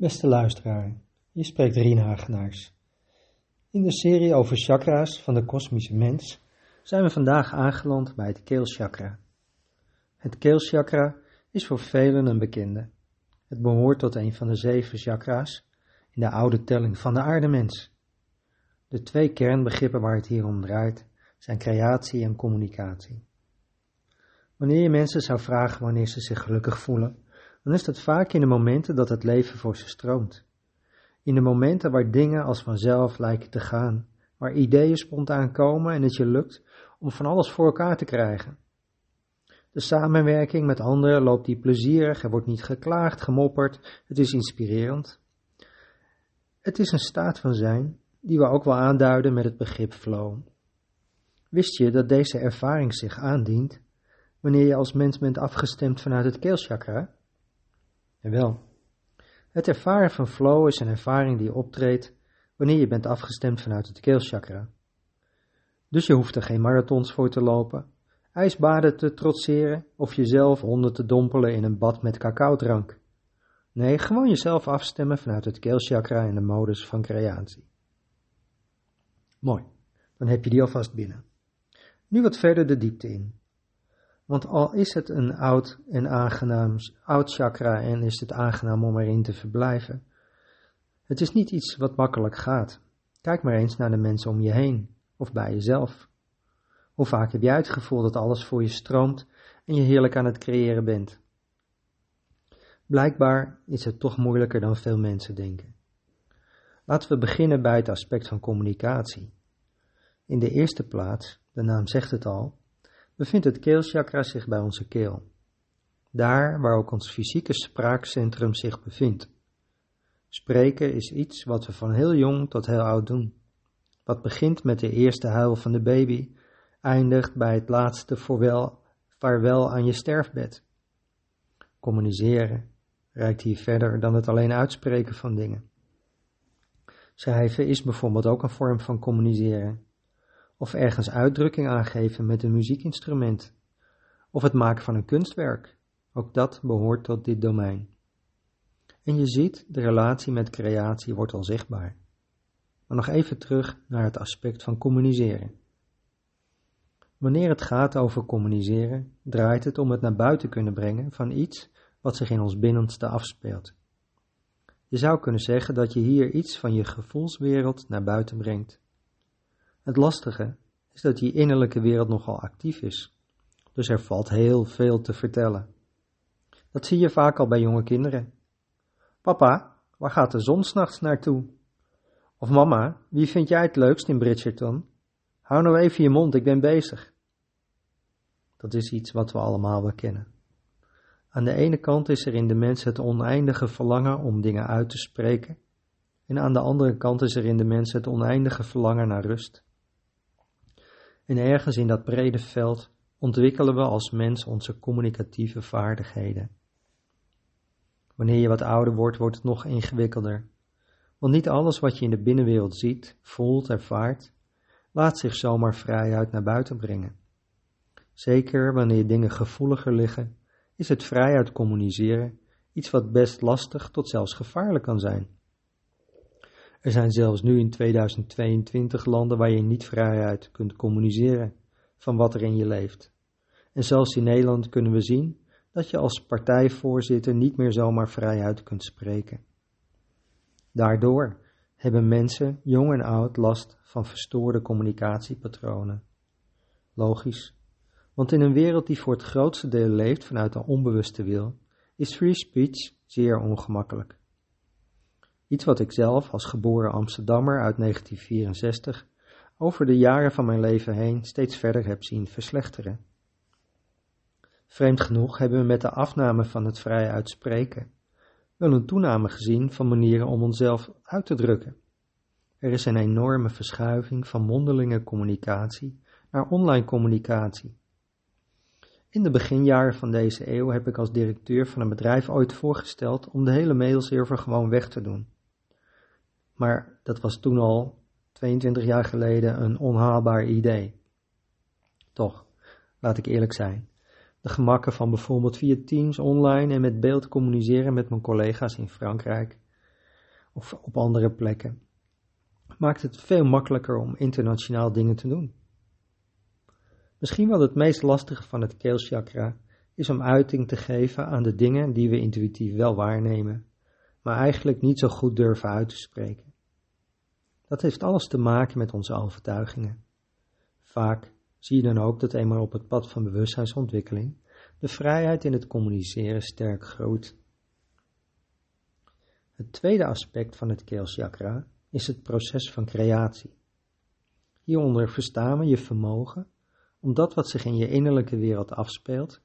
Beste luisteraar, hier spreekt Rien Hagenaars. In de serie over chakra's van de kosmische mens zijn we vandaag aangeland bij het keelchakra. Het keelchakra is voor velen een bekende. Het behoort tot een van de zeven chakra's in de oude telling van de aardemens. De twee kernbegrippen waar het hier om draait zijn creatie en communicatie. Wanneer je mensen zou vragen wanneer ze zich gelukkig voelen, dan is dat vaak in de momenten dat het leven voor ze stroomt. In de momenten waar dingen als vanzelf lijken te gaan, waar ideeën spontaan komen en het je lukt om van alles voor elkaar te krijgen. De samenwerking met anderen loopt die plezierig, er wordt niet geklaagd, gemopperd, het is inspirerend. Het is een staat van zijn die we ook wel aanduiden met het begrip flow. Wist je dat deze ervaring zich aandient wanneer je als mens bent afgestemd vanuit het keelchakra? Jawel. Het ervaren van flow is een ervaring die optreedt wanneer je bent afgestemd vanuit het keelchakra. Dus je hoeft er geen marathons voor te lopen, ijsbaden te trotseren of jezelf honden te dompelen in een bad met cacaodrank. Nee, gewoon jezelf afstemmen vanuit het keelchakra en de modus van creatie. Mooi, dan heb je die alvast binnen. Nu wat verder de diepte in. Want al is het een oud en aangenaam oud chakra en is het aangenaam om erin te verblijven, het is niet iets wat makkelijk gaat. Kijk maar eens naar de mensen om je heen of bij jezelf. Hoe vaak heb jij het gevoel dat alles voor je stroomt en je heerlijk aan het creëren bent? Blijkbaar is het toch moeilijker dan veel mensen denken. Laten we beginnen bij het aspect van communicatie. In de eerste plaats, de naam zegt het al, bevindt het keelchakra zich bij onze keel. Daar waar ook ons fysieke spraakcentrum zich bevindt. Spreken is iets wat we van heel jong tot heel oud doen. Wat begint met de eerste huil van de baby, eindigt bij het laatste voorwel, vaarwel aan je sterfbed. Communiceren reikt hier verder dan het alleen uitspreken van dingen. Schrijven is bijvoorbeeld ook een vorm van communiceren of ergens uitdrukking aangeven met een muziekinstrument, of het maken van een kunstwerk. Ook dat behoort tot dit domein. En je ziet, de relatie met creatie wordt al zichtbaar. Maar nog even terug naar het aspect van communiceren. Wanneer het gaat over communiceren, draait het om het naar buiten kunnen brengen van iets wat zich in ons binnenste afspeelt. Je zou kunnen zeggen dat je hier iets van je gevoelswereld naar buiten brengt. Het lastige is dat die innerlijke wereld nogal actief is. Dus er valt heel veel te vertellen. Dat zie je vaak al bij jonge kinderen. Papa, waar gaat de zon s'nachts naartoe? Of mama, wie vind jij het leukst in Bridgerton? Hou nou even je mond, ik ben bezig. Dat is iets wat we allemaal wel kennen. Aan de ene kant is er in de mens het oneindige verlangen om dingen uit te spreken, en aan de andere kant is er in de mens het oneindige verlangen naar rust. En ergens in dat brede veld ontwikkelen we als mens onze communicatieve vaardigheden. Wanneer je wat ouder wordt, wordt het nog ingewikkelder. Want niet alles wat je in de binnenwereld ziet, voelt, ervaart, laat zich zomaar vrijuit naar buiten brengen. Zeker wanneer dingen gevoeliger liggen, is het vrijuit communiceren iets wat best lastig tot zelfs gevaarlijk kan zijn. Er zijn zelfs nu in 2022 landen waar je niet vrijuit kunt communiceren van wat er in je leeft. En zelfs in Nederland kunnen we zien dat je als partijvoorzitter niet meer zomaar vrijuit kunt spreken. Daardoor hebben mensen, jong en oud, last van verstoorde communicatiepatronen. Logisch, want in een wereld die voor het grootste deel leeft vanuit een onbewuste wil, is free speech zeer ongemakkelijk. Iets wat ik zelf als geboren Amsterdammer uit 1964 over de jaren van mijn leven heen steeds verder heb zien verslechteren. Vreemd genoeg hebben we met de afname van het vrij uitspreken wel een toename gezien van manieren om onszelf uit te drukken. Er is een enorme verschuiving van mondelinge communicatie naar online communicatie. In de beginjaren van deze eeuw heb ik als directeur van een bedrijf ooit voorgesteld om de hele mailserver gewoon weg te doen. Maar dat was toen al 22 jaar geleden een onhaalbaar idee. Toch, laat ik eerlijk zijn. De gemakken van bijvoorbeeld via Teams online en met beeld communiceren met mijn collega's in Frankrijk of op andere plekken, maakt het veel makkelijker om internationaal dingen te doen. Misschien wel het meest lastige van het keelchakra is om uiting te geven aan de dingen die we intuïtief wel waarnemen, maar eigenlijk niet zo goed durven uit te spreken. Dat heeft alles te maken met onze overtuigingen. Vaak zie je dan ook dat eenmaal op het pad van bewustzijnsontwikkeling de vrijheid in het communiceren sterk groeit. Het tweede aspect van het keelchakra is het proces van creatie. Hieronder verstaan we je vermogen om dat wat zich in je innerlijke wereld afspeelt,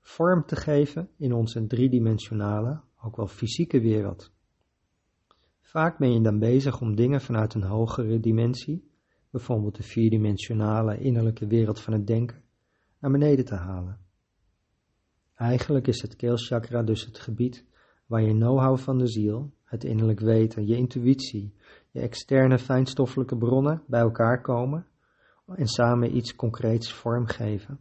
vorm te geven in onze driedimensionale, ook wel fysieke wereld. Vaak ben je dan bezig om dingen vanuit een hogere dimensie, bijvoorbeeld de vierdimensionale innerlijke wereld van het denken, naar beneden te halen. Eigenlijk is het keelchakra dus het gebied waar je know-how van de ziel, het innerlijk weten, je intuïtie, je externe fijnstoffelijke bronnen bij elkaar komen en samen iets concreets vormgeven.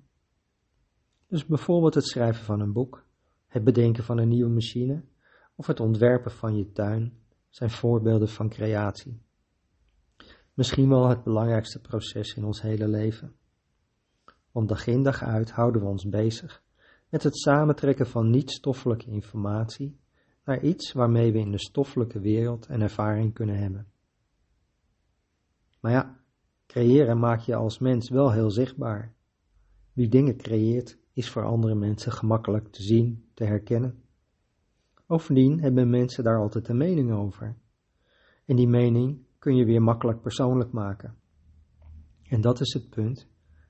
Dus bijvoorbeeld het schrijven van een boek, het bedenken van een nieuwe machine of het ontwerpen van je tuin zijn voorbeelden van creatie. Misschien wel het belangrijkste proces in ons hele leven. Want dag in dag uit houden we ons bezig met het samentrekken van niet-stoffelijke informatie naar iets waarmee we in de stoffelijke wereld een ervaring kunnen hebben. Maar ja, creëren maak je als mens wel heel zichtbaar. Wie dingen creëert, is voor andere mensen gemakkelijk te zien, te herkennen. Bovendien hebben mensen daar altijd een mening over. En die mening kun je weer makkelijk persoonlijk maken. En dat is het punt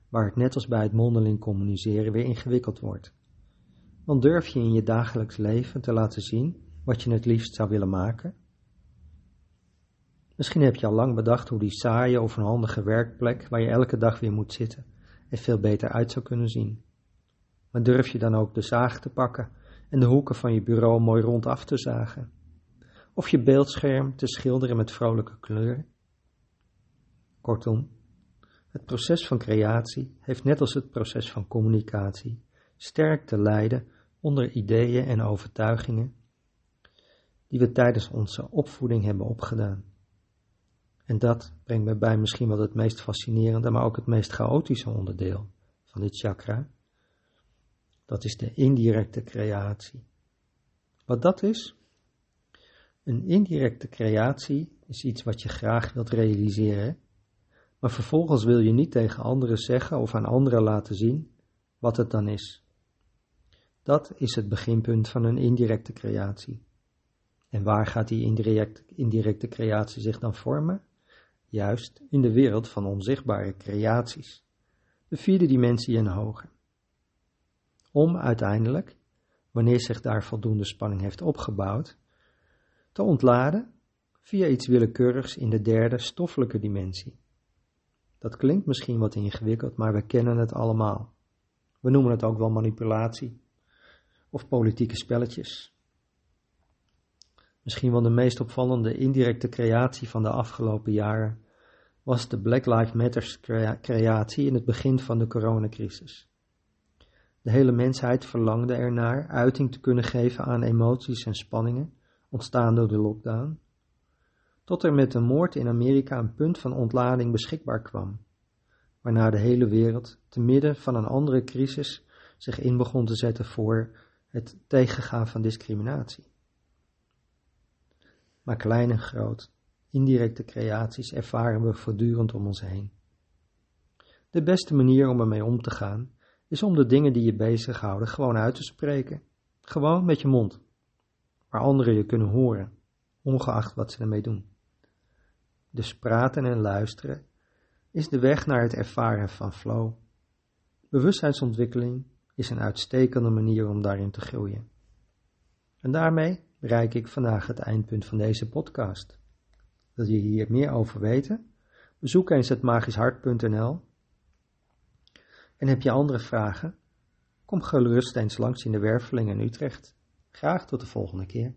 waar het net als bij het mondeling communiceren weer ingewikkeld wordt. Want durf je in je dagelijks leven te laten zien wat je het liefst zou willen maken? Misschien heb je al lang bedacht hoe die saaie of onhandige werkplek waar je elke dag weer moet zitten er veel beter uit zou kunnen zien. Maar durf je dan ook de zaag te pakken en de hoeken van je bureau mooi rond af te zagen? Of je beeldscherm te schilderen met vrolijke kleuren? Kortom, het proces van creatie heeft net als het proces van communicatie sterk te lijden onder ideeën en overtuigingen die we tijdens onze opvoeding hebben opgedaan. En dat brengt me bij misschien wel het meest fascinerende, maar ook het meest chaotische onderdeel van dit chakra. Dat is de indirecte creatie. Wat dat is? Een indirecte creatie is iets wat je graag wilt realiseren, maar vervolgens wil je niet tegen anderen zeggen of aan anderen laten zien wat het dan is. Dat is het beginpunt van een indirecte creatie. En waar gaat die indirecte, creatie zich dan vormen? Juist in de wereld van onzichtbare creaties, de vierde dimensie en hoger. Om uiteindelijk, wanneer zich daar voldoende spanning heeft opgebouwd, te ontladen via iets willekeurigs in de derde stoffelijke dimensie. Dat klinkt misschien wat ingewikkeld, maar we kennen het allemaal. We noemen het ook wel manipulatie of politieke spelletjes. Misschien wel de meest opvallende indirecte creatie van de afgelopen jaren was de Black Lives Matter creatie in het begin van de coronacrisis. De hele mensheid verlangde ernaar uiting te kunnen geven aan emoties en spanningen ontstaan door de lockdown, tot er met de moord in Amerika een punt van ontlading beschikbaar kwam, waarna de hele wereld te midden van een andere crisis zich in begon te zetten voor het tegengaan van discriminatie. Maar klein en groot, indirecte creaties ervaren we voortdurend om ons heen. De beste manier om ermee om te gaan is om de dingen die je bezighouden gewoon uit te spreken. Gewoon met je mond, waar anderen je kunnen horen, ongeacht wat ze ermee doen. Dus praten en luisteren is de weg naar het ervaren van flow. Bewustzijnsontwikkeling is een uitstekende manier om daarin te groeien. En daarmee bereik ik vandaag het eindpunt van deze podcast. Wil je hier meer over weten? Bezoek eens het magischhart.nl. En heb je andere vragen? Kom gerust eens langs in de Werveling in Utrecht. Graag tot de volgende keer.